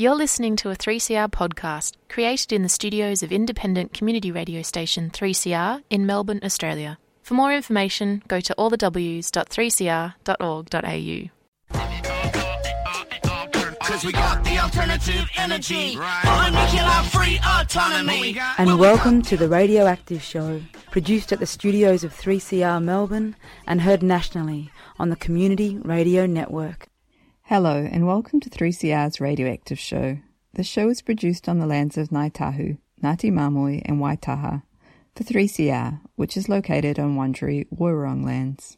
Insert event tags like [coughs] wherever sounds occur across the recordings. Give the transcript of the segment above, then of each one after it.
You're listening to a 3CR podcast created in the studios of independent community radio station 3CR in Melbourne, Australia. For more information, go to allthews.3cr.org.au. Cause we got the alternative energy. Right. Free autonomy. And welcome to the Radioactive Show, produced at the studios of 3CR Melbourne and heard nationally on the Community Radio Network. Hello, and welcome to 3CR's Radioactive Show. The show is produced on the lands of Ngāi Tahu, Ngāti Māmoe, and Waitaha for 3CR, which is located on Wurundjeri Woiwurrung lands.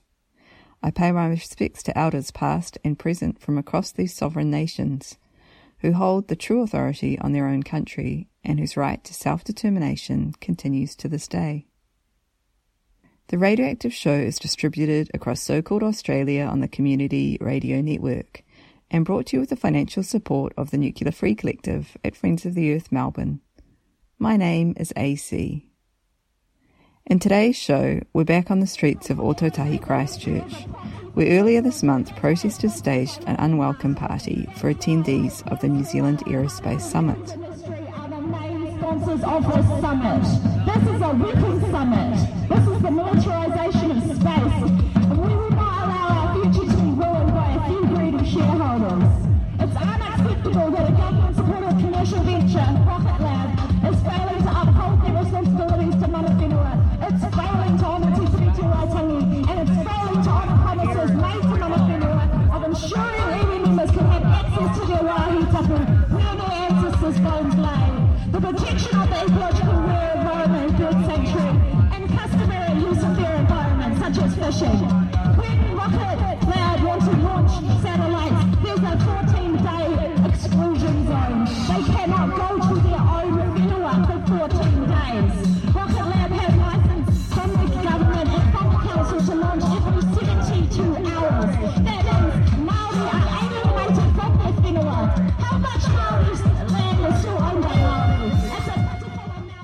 I pay my respects to elders past and present from across these sovereign nations who hold the true authority on their own country and whose right to self determination continues to this day. The Radioactive Show is distributed across so called Australia on the Community Radio Network and brought to you with the financial support of the Nuclear Free Collective at Friends of the Earth Melbourne. My name is AC. In today's show, we're back on the streets of Ōtautahi Christchurch, where earlier this month protesters staged an unwelcome party for attendees of the New Zealand Aerospace summit. This is a weapons summit. This is the militarisation sanctuary, and customary use of their environment, such as fishing.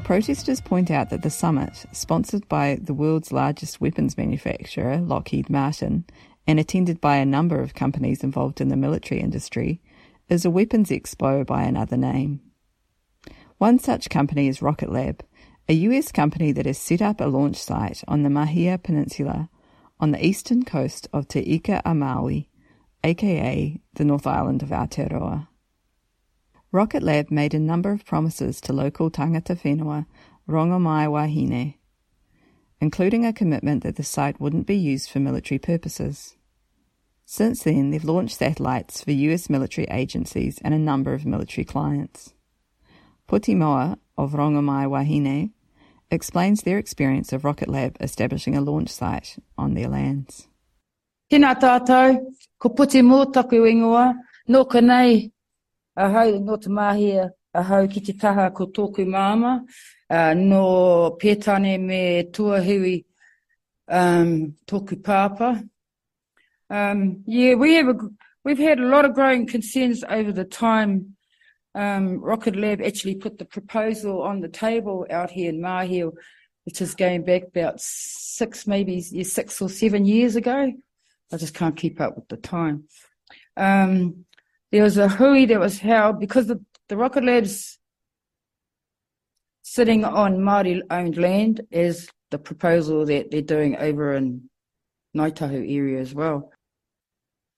Protesters point out that the summit, sponsored by the world's largest weapons manufacturer, Lockheed Martin, and attended by a number of companies involved in the military industry, is a weapons expo by another name. One such company is Rocket Lab, a US company that has set up a launch site on the Mahia Peninsula on the eastern coast of Te Ika a Maui, aka the North Island of Aotearoa. Rocket Lab made a number of promises to local tangata whenua, Rongomaiwahine, including a commitment that the site wouldn't be used for military purposes. Since then, they've launched satellites for US military agencies and a number of military clients. Puti Moa of Rongomaiwahine explains their experience of Rocket Lab establishing a launch site on their lands. Tēnā tātou, ko puti mō taku ingoa, nō ka nō te mahia, a hau ki te taha ko tōku māma, uh, nō pētane me tuahui um, tōku pāpa. Um, yeah, we have a, we've had a lot of growing concerns over the time. Um, Rocket Lab actually put the proposal on the table out here in Mahia, which is going back about six, maybe six or seven years ago. I just can't keep up with the time. Um, there was a hui that was held because the, the Rocket Lab's sitting on Māori owned land is the proposal that they're doing over in Ngāi Tahu area as well.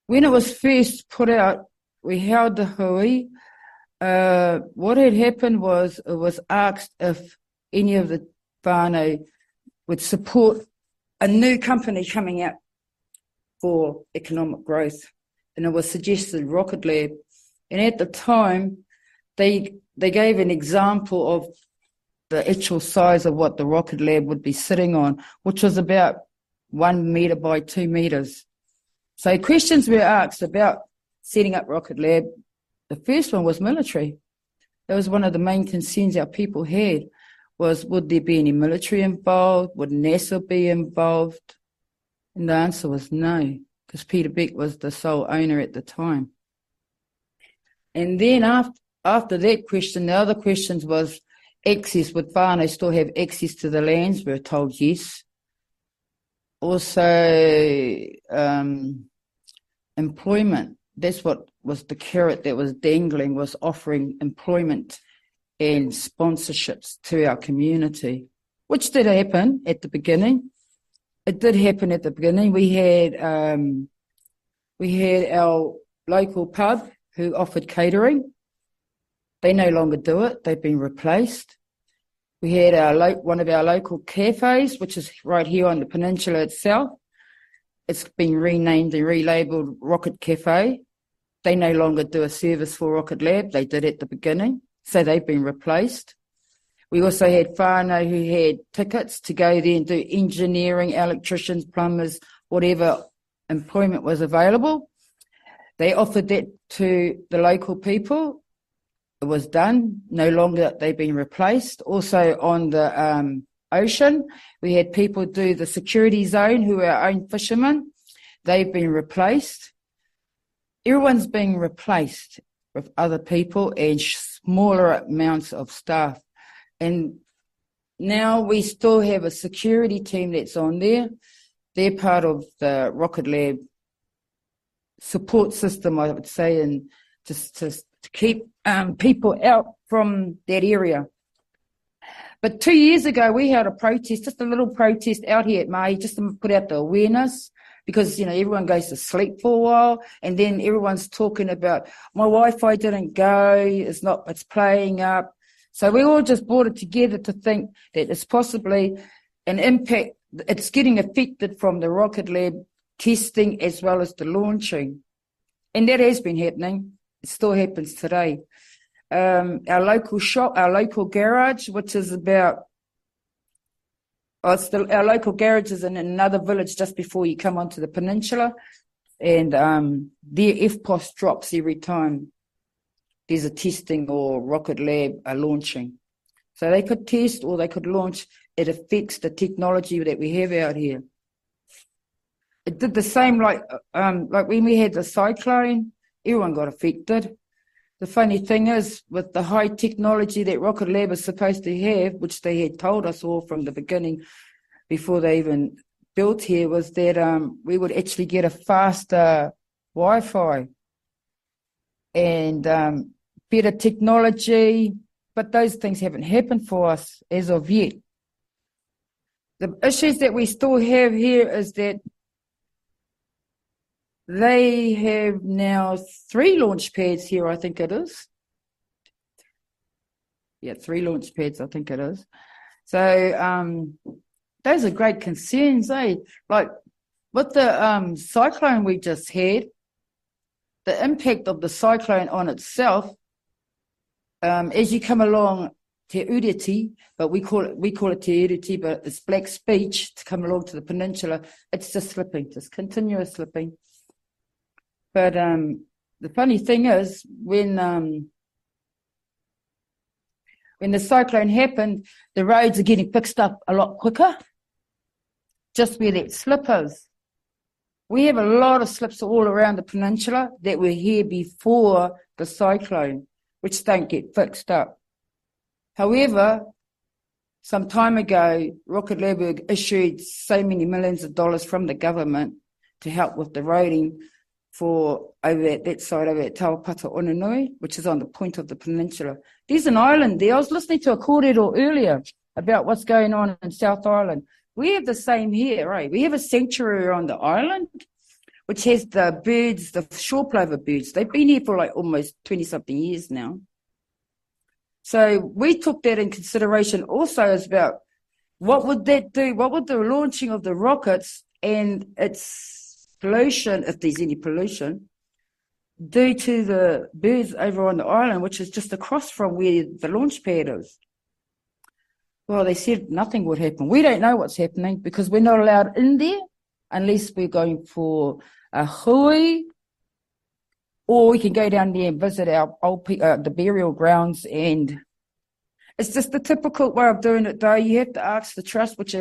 When it was first put out, we held the hui. Uh, what had happened was it was asked if any of the whānau would support a new company coming out for economic growth. And it was suggested Rocket Lab. And at the time, they they gave an example of the actual size of what the Rocket Lab would be sitting on, which was about one meter by two meters. So questions were asked about setting up Rocket Lab. The first one was military. That was one of the main concerns our people had was would there be any military involved? Would NASA be involved? And the answer was no, because Peter Beck was the sole owner at the time. And then after, after that question, the other questions was access. Would whānau still have access to the lands? We were told yes. Also, um, employment. That's what was the carrot that was dangling, was offering employment and sponsorships to our community, which did happen at the beginning. It did happen at the beginning. We had um, we had our local pub who offered catering. They no longer do it. They've been replaced. We had our lo- one of our local cafes, which is right here on the peninsula itself. It's been renamed and relabeled Rocket Cafe. They no longer do a service for Rocket Lab. They did at the beginning. So they've been replaced. We also had whānau who had tickets to go there and do engineering, electricians, plumbers, whatever employment was available. They offered that to the local people. It was done. No longer they've been replaced. Also on the um, ocean, we had people do the security zone who were our own fishermen. They've been replaced. Everyone's being replaced with other people and smaller amounts of staff. And now we still have a security team that's on there. They're part of the Rocket Lab support system, I would say, and just to, to keep um, people out from that area. But two years ago, we had a protest, just a little protest out here at Mahi, just to put out the awareness because, you know, everyone goes to sleep for a while and then everyone's talking about my Wi-Fi didn't go, it's not, it's playing up. So we all just brought it together to think that it's possibly an impact, it's getting affected from the Rocket Lab testing as well as the launching. And that has been happening. It still happens today. Um, our local shop, our local garage, which is about, oh, the, our local garage is in another village just before you come onto the peninsula. And um, their EFTPOS drops every time there's a testing or rocket lab are launching. So they could test or they could launch. It affects the technology that we have out here. It did the same like um, like when we had the cyclone, everyone got affected. The funny thing is, with the high technology that Rocket Lab is supposed to have, which they had told us all from the beginning, before they even built here, was that um, we would actually get a faster Wi-Fi and um, better technology. But those things haven't happened for us as of yet. The issues that we still have here is that they have now three launch pads here, I think it is. Yeah, three launch pads, I think it is. So um, those are great concerns, eh? Like with the um, cyclone we just had, the impact of the cyclone on itself, um, as you come along Te Ureti, but we call it we call it Te Ureti, but it's Black's Beach to come along to the peninsula. It's just slipping, just continuous slipping. But um, the funny thing is, when um, when the cyclone happened, the roads are getting fixed up a lot quicker. Just where that slip is. We have a lot of slips all around the peninsula that were here before the cyclone, which don't get fixed up. However, some time ago, Rocket Lab issued so many millions of dollars from the government to help with the roading for over at that side over at Tauapata Onunui, which is on the point of the peninsula. There's an island there. I was listening to a kōrero earlier about what's going on in South Island. We have the same here, right? We have a sanctuary on the island, which has the birds, the shore plover birds. They've been here for like almost 20 something years now. So we took that in consideration also as about what would that do? What would the launching of the rockets and its pollution, if there's any pollution, due to the birds over on the island, which is just across from where the launch pad is. Well, they said nothing would happen. We don't know what's happening because we're not allowed in there unless we're going for a hui, or we can go down there and visit our old uh, the burial grounds. And it's just the typical way of doing it, though. You have to ask the trust, which is.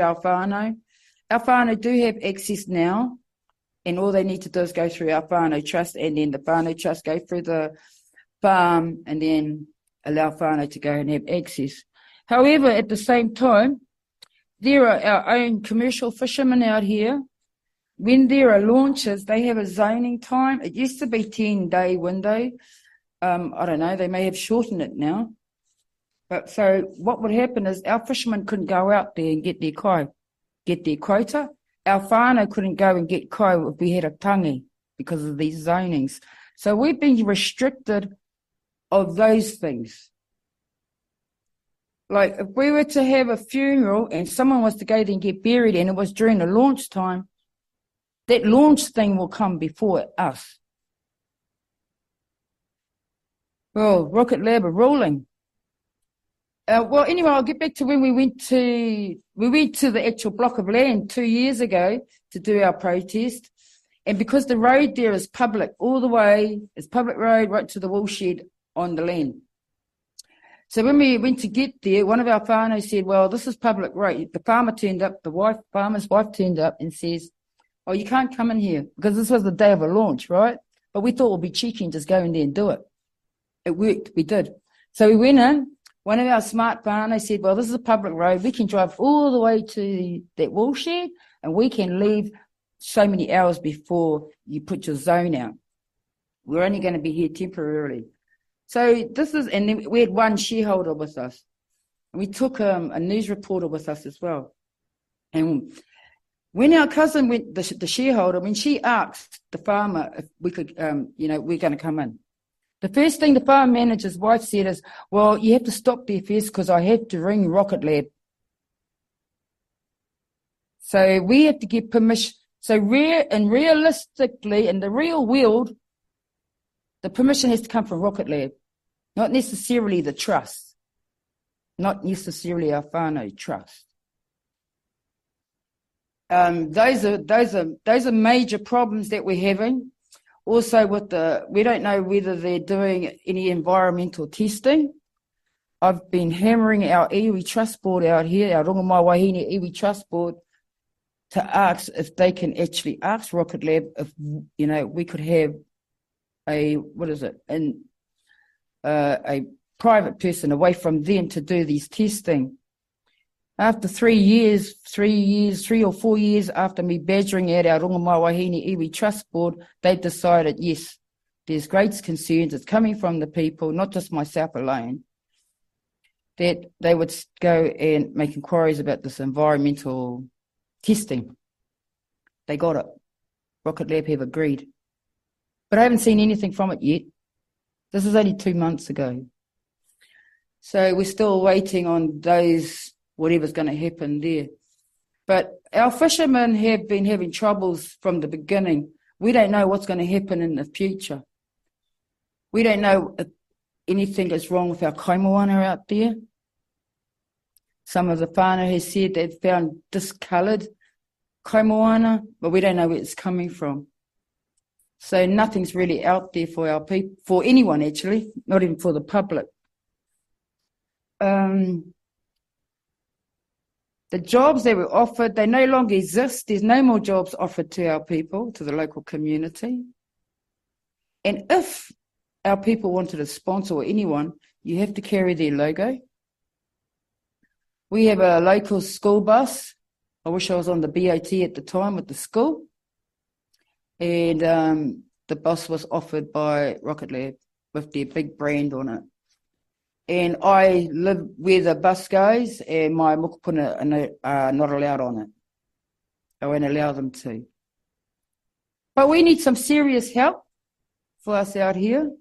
Our whānau do have access now and all they need to do is go through whānau trust and then the whānau trust go through the farm and then allow whānau to go and have access. However, at the same time, there are our own commercial fishermen out here when there are launches, they have a zoning time. It used to be 10 day window. Um, I don't know, they may have shortened it now. But so what would happen is our fishermen couldn't go out there and get their kai, get their quota. Our whānau couldn't go and get kai if we had a tangi because of these zonings. So we've been restricted of those things. Like if we were to have a funeral and someone was to go there and get buried and it was during the launch time, that launch thing will come before us. Well, Rocket Lab are ruling. Uh, well, anyway, I'll get back to when we went to we went to the actual block of land two years ago to do our protest, and because the road there is public all the way, it's public road right to the woolshed on the land. So when we went to get there, one of our farmers said, "Well, this is public road." The farmer turned up, the wife farmer's wife turned up and says, "Oh, you can't come in here because this was the day of a launch, right?" But we thought would be cheeky and just go in there and do it. It worked. We did. So we went in one of our smart farmers said, well, this is a public road. We can drive all the way to that woolshed and we can leave so many hours before you put your zone out. We're only going to be here temporarily. So this is, and then we had one shareholder with us. And we took um, a news reporter with us as well. And when our cousin went, the, the shareholder, when she asked the farmer if we could, um, you know, we're going to come in. The first thing the farm manager's wife said is, well, you have to stop there first because I have to ring Rocket Lab. So we have to get permission. So real and realistically, in the real world, the permission has to come from Rocket Lab, not necessarily the trust, not necessarily our whānau trust. Um, those are those are those are major problems that we're having also with the, we don't know whether they're doing any environmental testing. I've been hammering our iwi trust board out here, our Rongomaiwahine iwi trust board, to ask if they can actually ask Rocket Lab if, you know, we could have a, what is it, an, uh, a private person away from them to do these testing after three years, three years, three or four years after me badgering at our Rongomaiwahine Iwi Trust Board, they've decided, yes, there's great concerns. It's coming from the people, not just myself alone, that they would go and make inquiries about this environmental testing. They got it. Rocket Lab have agreed. But I haven't seen anything from it yet. This is only two months ago. So we're still waiting on those whatever's going to happen there. But our fishermen have been having troubles from the beginning. We don't know what's going to happen in the future. We don't know if anything is wrong with our kaimoana out there. Some of the whānau has said they've found discoloured kaimoana, but we don't know where it's coming from. So nothing's really out there for our people, for anyone actually, not even for the public. Um, the jobs they were offered, they no longer exist. There's no more jobs offered to our people, to the local community. And if our people wanted to sponsor or anyone, you have to carry their logo. We have a local school bus. I wish I was on the BAT at the time with the school. And um, the bus was offered by Rocket Lab with their big brand on it and I live where the bus goes, and my mokopuna are uh, not allowed on it. I won't allow them to. But we need some serious help for us out here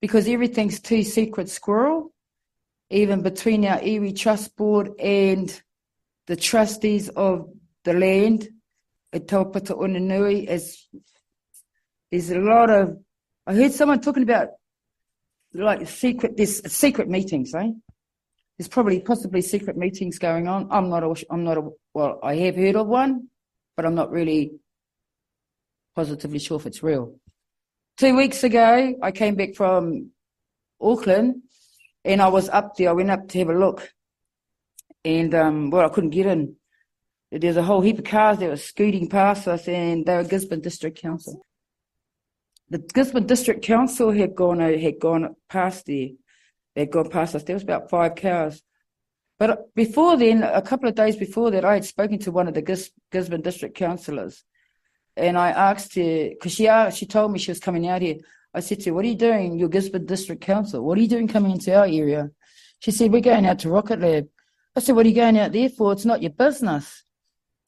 because everything's too secret squirrel, even between our iwi trust board and the trustees of the land at Taupata Unanui. As there's a lot of, I heard someone talking about like secret, there's secret meetings, eh? There's probably possibly secret meetings going on. I'm not, a, I'm not, a, well, I have heard of one, but I'm not really positively sure if it's real. Two weeks ago, I came back from Auckland and I was up there. I went up to have a look and, um, well, I couldn't get in. There's a whole heap of cars that were scooting past us and they were Gisborne District Council the Gisborne District Council had gone out, had gone past there. They'd gone past us. There was about five cars. But before then, a couple of days before that, I had spoken to one of the Gis- Gisborne District councillors, And I asked her, because she, asked, she told me she was coming out here. I said to her, what are you doing? Your Gisborne District Council. What are you doing coming into our area? She said, we're going out to Rocket Lab. I said, what are you going out there for? It's not your business.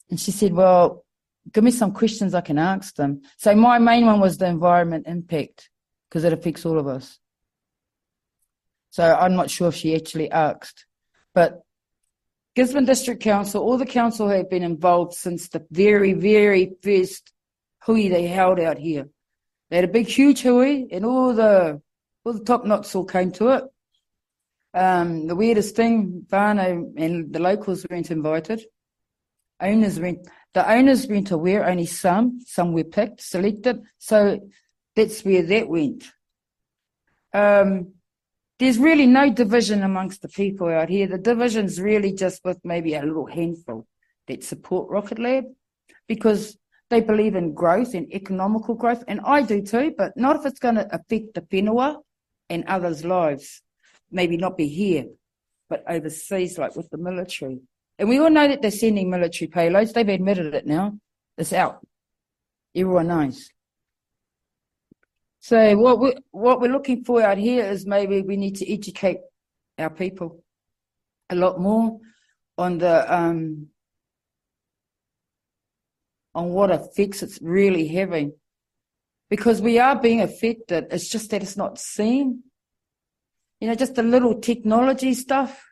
And she said, well, give me some questions I can ask them. So my main one was the environment impact because it affects all of us. So I'm not sure if she actually asked, but Gisborne District Council, all the council have been involved since the very, very first hui they held out here. They had a big, huge hui, and all the all the top knots all came to it. Um, the weirdest thing, whānau and the locals weren't invited. Owners went. The owners weren't aware. Only some. Some were picked, selected. So that's where that went. Um, there's really no division amongst the people out here. The division's really just with maybe a little handful that support Rocket Lab because they believe in growth and economical growth, and I do too, but not if it's going to affect the whenua and others' lives. Maybe not be here, but overseas, like with the military. And we all know that they're sending military payloads. They've admitted it now. It's out. Everyone knows. So what we what we're looking for out here is maybe we need to educate our people a lot more on the um, on what effects it's really having, because we are being affected. It's just that it's not seen. You know, just the little technology stuff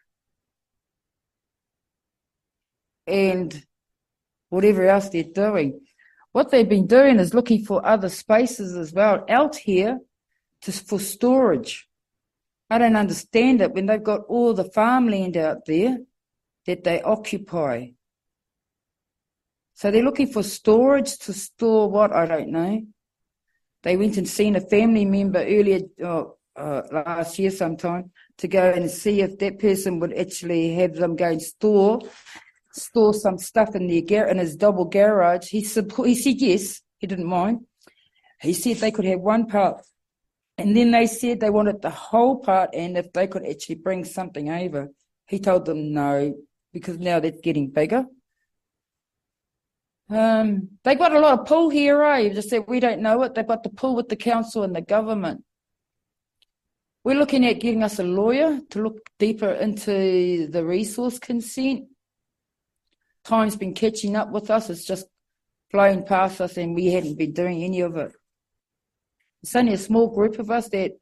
and whatever else they're doing. What they've been doing is looking for other spaces as well out here to, for storage. I don't understand it when they've got all the farmland out there that they occupy. So they're looking for storage to store what? I don't know. They went and seen a family member earlier, oh, uh, last year sometime, to go and see if that person would actually have them go and store store some stuff in their gar- in his double garage. He, he said yes, he didn't mind. He said they could have one part. And then they said they wanted the whole part and if they could actually bring something over. He told them no, because now they're getting bigger. Um, they got a lot of pull here, eh? Just said we don't know it. They've got the pull with the council and the government. We're looking at getting us a lawyer to look deeper into the resource consent time's been catching up with us. It's just flowing past us and we hadn't been doing any of it. It's only a small group of us that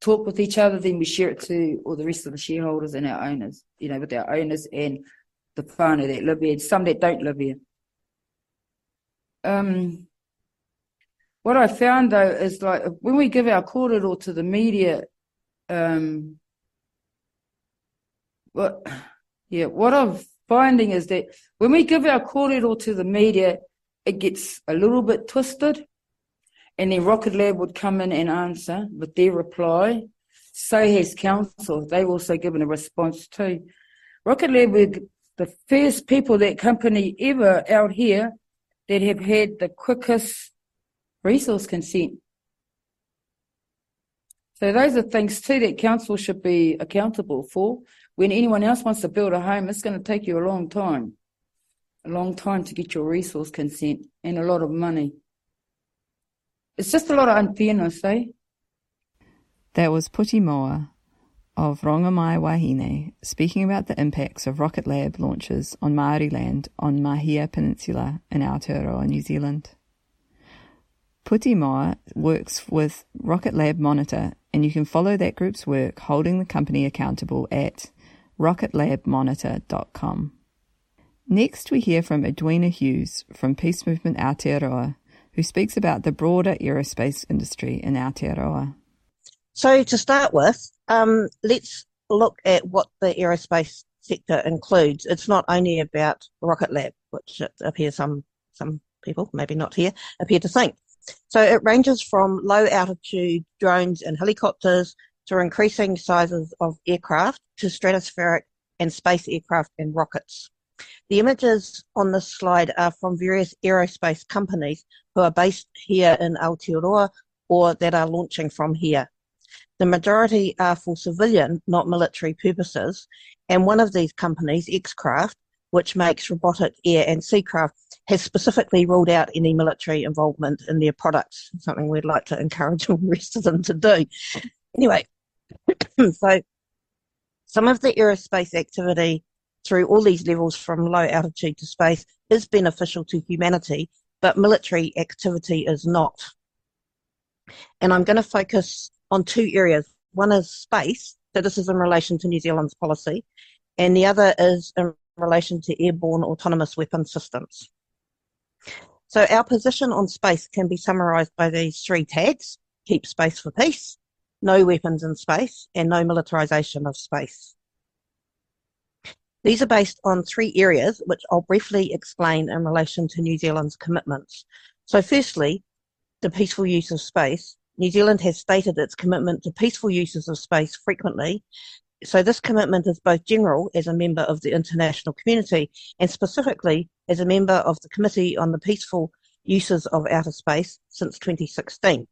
talk with each other, then we share it to all the rest of the shareholders and our owners, you know, with our owners and the whānau that live here, some that don't live here. Um, what I found though is like when we give our kōrero to the media, um, what, yeah, what I've finding is that when we give our kōrero to the media, it gets a little bit twisted. And then Rocket Lab would come in and answer with their reply. So has council. They've also given a response too. Rocket Lab were the first people, that company ever out here that have had the quickest resource consent. So those are things too that council should be accountable for when anyone else wants to build a home, it's going to take you a long time, a long time to get your resource consent and a lot of money. It's just a lot of unfairness, eh? That was Puti Moa of Rongomaiwahine speaking about the impacts of Rocket Lab launches on Maori land on Mahia Peninsula in Aotearoa, New Zealand. Puti Moa works with Rocket Lab Monitor, and you can follow that group's work holding the company accountable at rocketlabmonitor.com. Next, we hear from Edwina Hughes from Peace Movement Aotearoa, who speaks about the broader aerospace industry in Aotearoa. So, to start with, um, let's look at what the aerospace sector includes. It's not only about Rocket Lab, which appears some some people, maybe not here, appear to think. So it ranges from low altitude drones and helicopters to increasing sizes of aircraft to stratospheric and space aircraft and rockets. The images on this slide are from various aerospace companies who are based here in Aotearoa or that are launching from here. The majority are for civilian, not military purposes, and one of these companies, Xcraft, which makes robotic air and sea craft, has specifically ruled out any military involvement in their products, something we'd like to [laughs] encourage all the rest of them to do. Anyway, [coughs] so some of the aerospace activity through all these levels from low altitude to space is beneficial to humanity, but military activity is not. And I'm going to focus on two areas. One is space, so this is in relation to New Zealand's policy, and the other is in relation to airborne autonomous weapon systems. So our position on space can be summarised by these three tags: keep space for peace, no weapons in space, and no militarisation of space. These are based on three areas, which I'll briefly explain in relation to New Zealand's commitments. So, firstly, the peaceful use of space. New Zealand has stated its commitment to peaceful uses of space frequently. So, this commitment is both general as a member of the international community and specifically as a member of the Committee on the Peaceful Uses of Outer Space since 2016.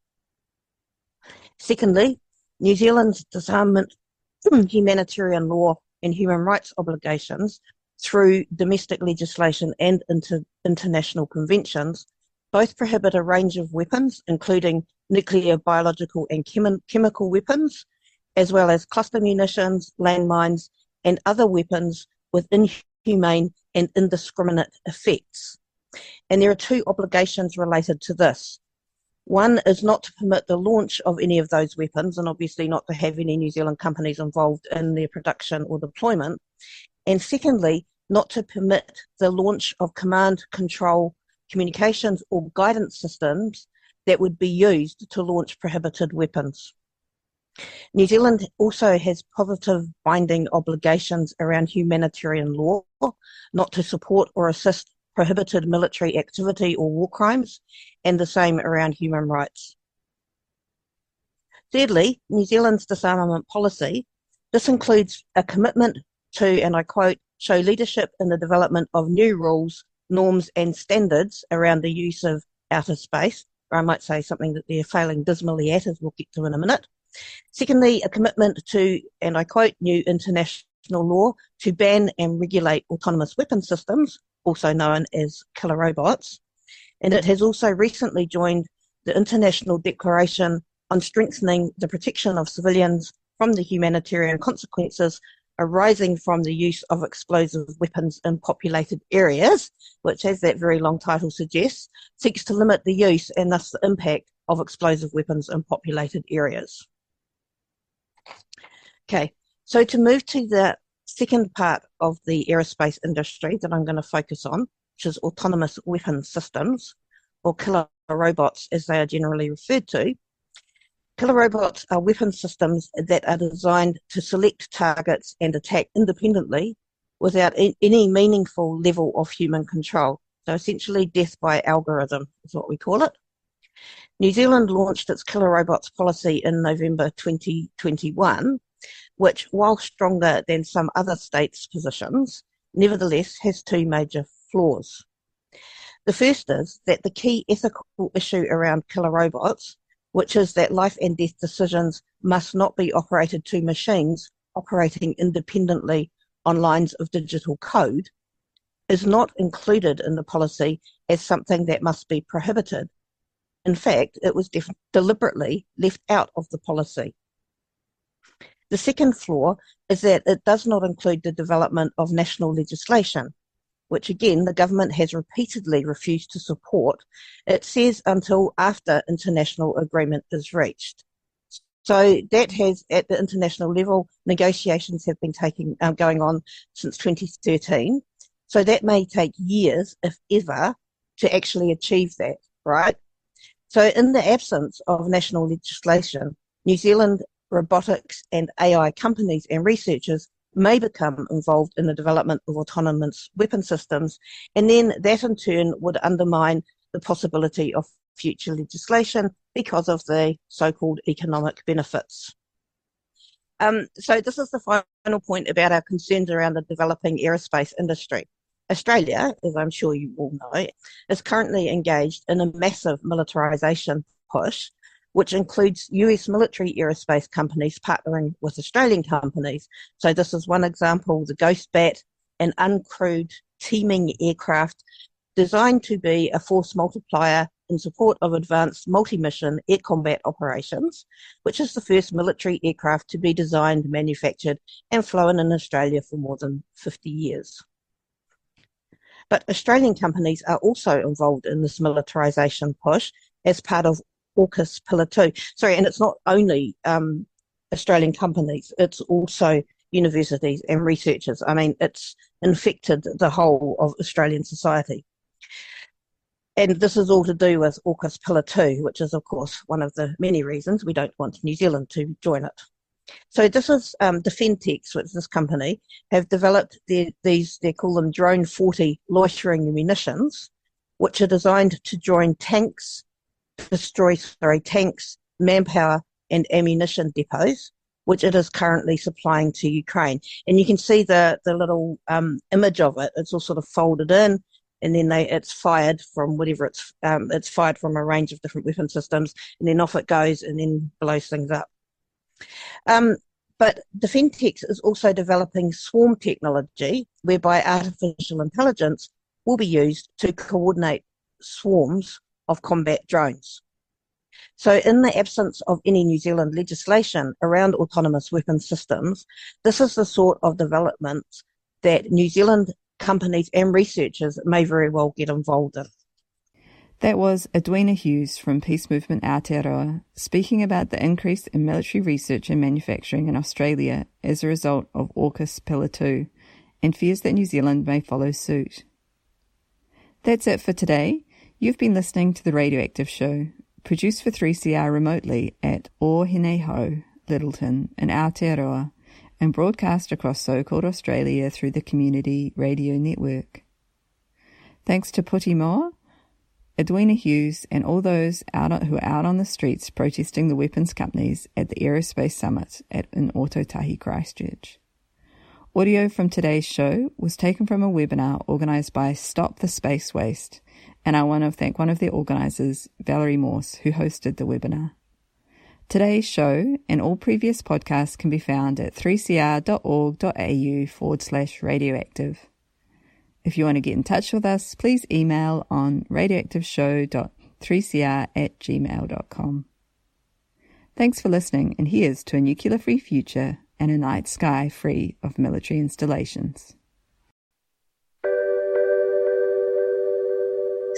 Secondly, New Zealand's disarmament, [clears throat] humanitarian law, and human rights obligations through domestic legislation and inter- international conventions both prohibit a range of weapons, including nuclear, biological, and chemi- chemical weapons, as well as cluster munitions, landmines, and other weapons with inhumane and indiscriminate effects. And there are two obligations related to this. One is not to permit the launch of any of those weapons, and obviously not to have any New Zealand companies involved in their production or deployment. And secondly, not to permit the launch of command, control, communications, or guidance systems that would be used to launch prohibited weapons. New Zealand also has positive binding obligations around humanitarian law, not to support or assist prohibited military activity or war crimes, and the same around human rights. Thirdly, New Zealand's disarmament policy. This includes a commitment to, and I quote, show leadership in the development of new rules, norms, and standards around the use of outer space, or I might say something that they're failing dismally at, as we'll get to in a minute. Secondly, a commitment to, and I quote, new international law to ban and regulate autonomous weapon systems, also known as killer robots. And it has also recently joined the International Declaration on Strengthening the Protection of Civilians from the Humanitarian Consequences arising from the use of explosive weapons in populated areas, which, as that very long title suggests, seeks to limit the use and thus the impact of explosive weapons in populated areas. Okay, so to move to the second part of the aerospace industry that I'm going to focus on, which is autonomous weapon systems, or killer robots as they are generally referred to. Killer robots are weapon systems that are designed to select targets and attack independently without any meaningful level of human control. So essentially, death by algorithm is what we call it. New Zealand launched its killer robots policy in November 2021 which, while stronger than some other states' positions, nevertheless has two major flaws. The first is that the key ethical issue around killer robots, which is that life and death decisions must not be operated to machines operating independently on lines of digital code, is not included in the policy as something that must be prohibited. In fact, it was def- deliberately left out of the policy. The second flaw is that it does not include the development of national legislation, which again the government has repeatedly refused to support. It says until after international agreement is reached. So that has, at the international level, negotiations have been taking um, going on since 2013. So that may take years, if ever, to actually achieve that, right? So in the absence of national legislation, New Zealand robotics and AI companies and researchers may become involved in the development of autonomous weapon systems, and then that in turn would undermine the possibility of future legislation because of the so-called economic benefits. Um, so this is the final point about our concerns around the developing aerospace industry. Australia, as I'm sure you all know, is currently engaged in a massive militarisation push which includes US military aerospace companies partnering with Australian companies. So this is one example, the Ghost Bat, an uncrewed teaming aircraft designed to be a force multiplier in support of advanced multi-mission air combat operations, which is the first military aircraft to be designed, manufactured and flown in Australia for more than 50 years. But Australian companies are also involved in this militarisation push as part of AUKUS Pillar 2. Sorry, and it's not only um, Australian companies, it's also universities and researchers. I mean, it's infected the whole of Australian society. And this is all to do with AUKUS Pillar 2, which is, of course, one of the many reasons we don't want New Zealand to join it. So this is um, DefendTex, which this company have developed their, these, they call them Drone 40 loitering munitions, which are designed to join tanks, destroy, sorry, tanks, manpower and ammunition depots, which it is currently supplying to Ukraine. And you can see the, the little um, image of it. It's all sort of folded in and then they, it's fired from whatever it's, um, it's fired from a range of different weapon systems and then off it goes and then blows things up. Um, but DefendTex is also developing swarm technology whereby artificial intelligence will be used to coordinate swarms of combat drones. So, in the absence of any New Zealand legislation around autonomous weapon systems, this is the sort of development that New Zealand companies and researchers may very well get involved in. That was Edwina Hughes from Peace Movement Aotearoa speaking about the increase in military research and manufacturing in Australia as a result of AUKUS Pillar 2 and fears that New Zealand may follow suit. That's it for today. You've been listening to The Radioactive Show, produced for 3CR remotely at Ōhinehou, Lyttelton, in Aotearoa and broadcast across so-called Australia through the Community Radio Network. Thanks to Puti Moa, Edwina Hughes, and all those out who are out on the streets protesting the weapons companies at the Aerospace Summit at, in Ōtautahi, Christchurch. Audio from today's show was taken from a webinar organised by Stop the Space Waste, and I want to thank one of their organisers, Valerie Morse, who hosted the webinar. Today's show and all previous podcasts can be found at 3cr.org.au forward slash radioactive. If you want to get in touch with us, please email on radioactiveshow.3cr at gmail.com. Thanks for listening, and here's to a nuclear free future and a night sky free of military installations.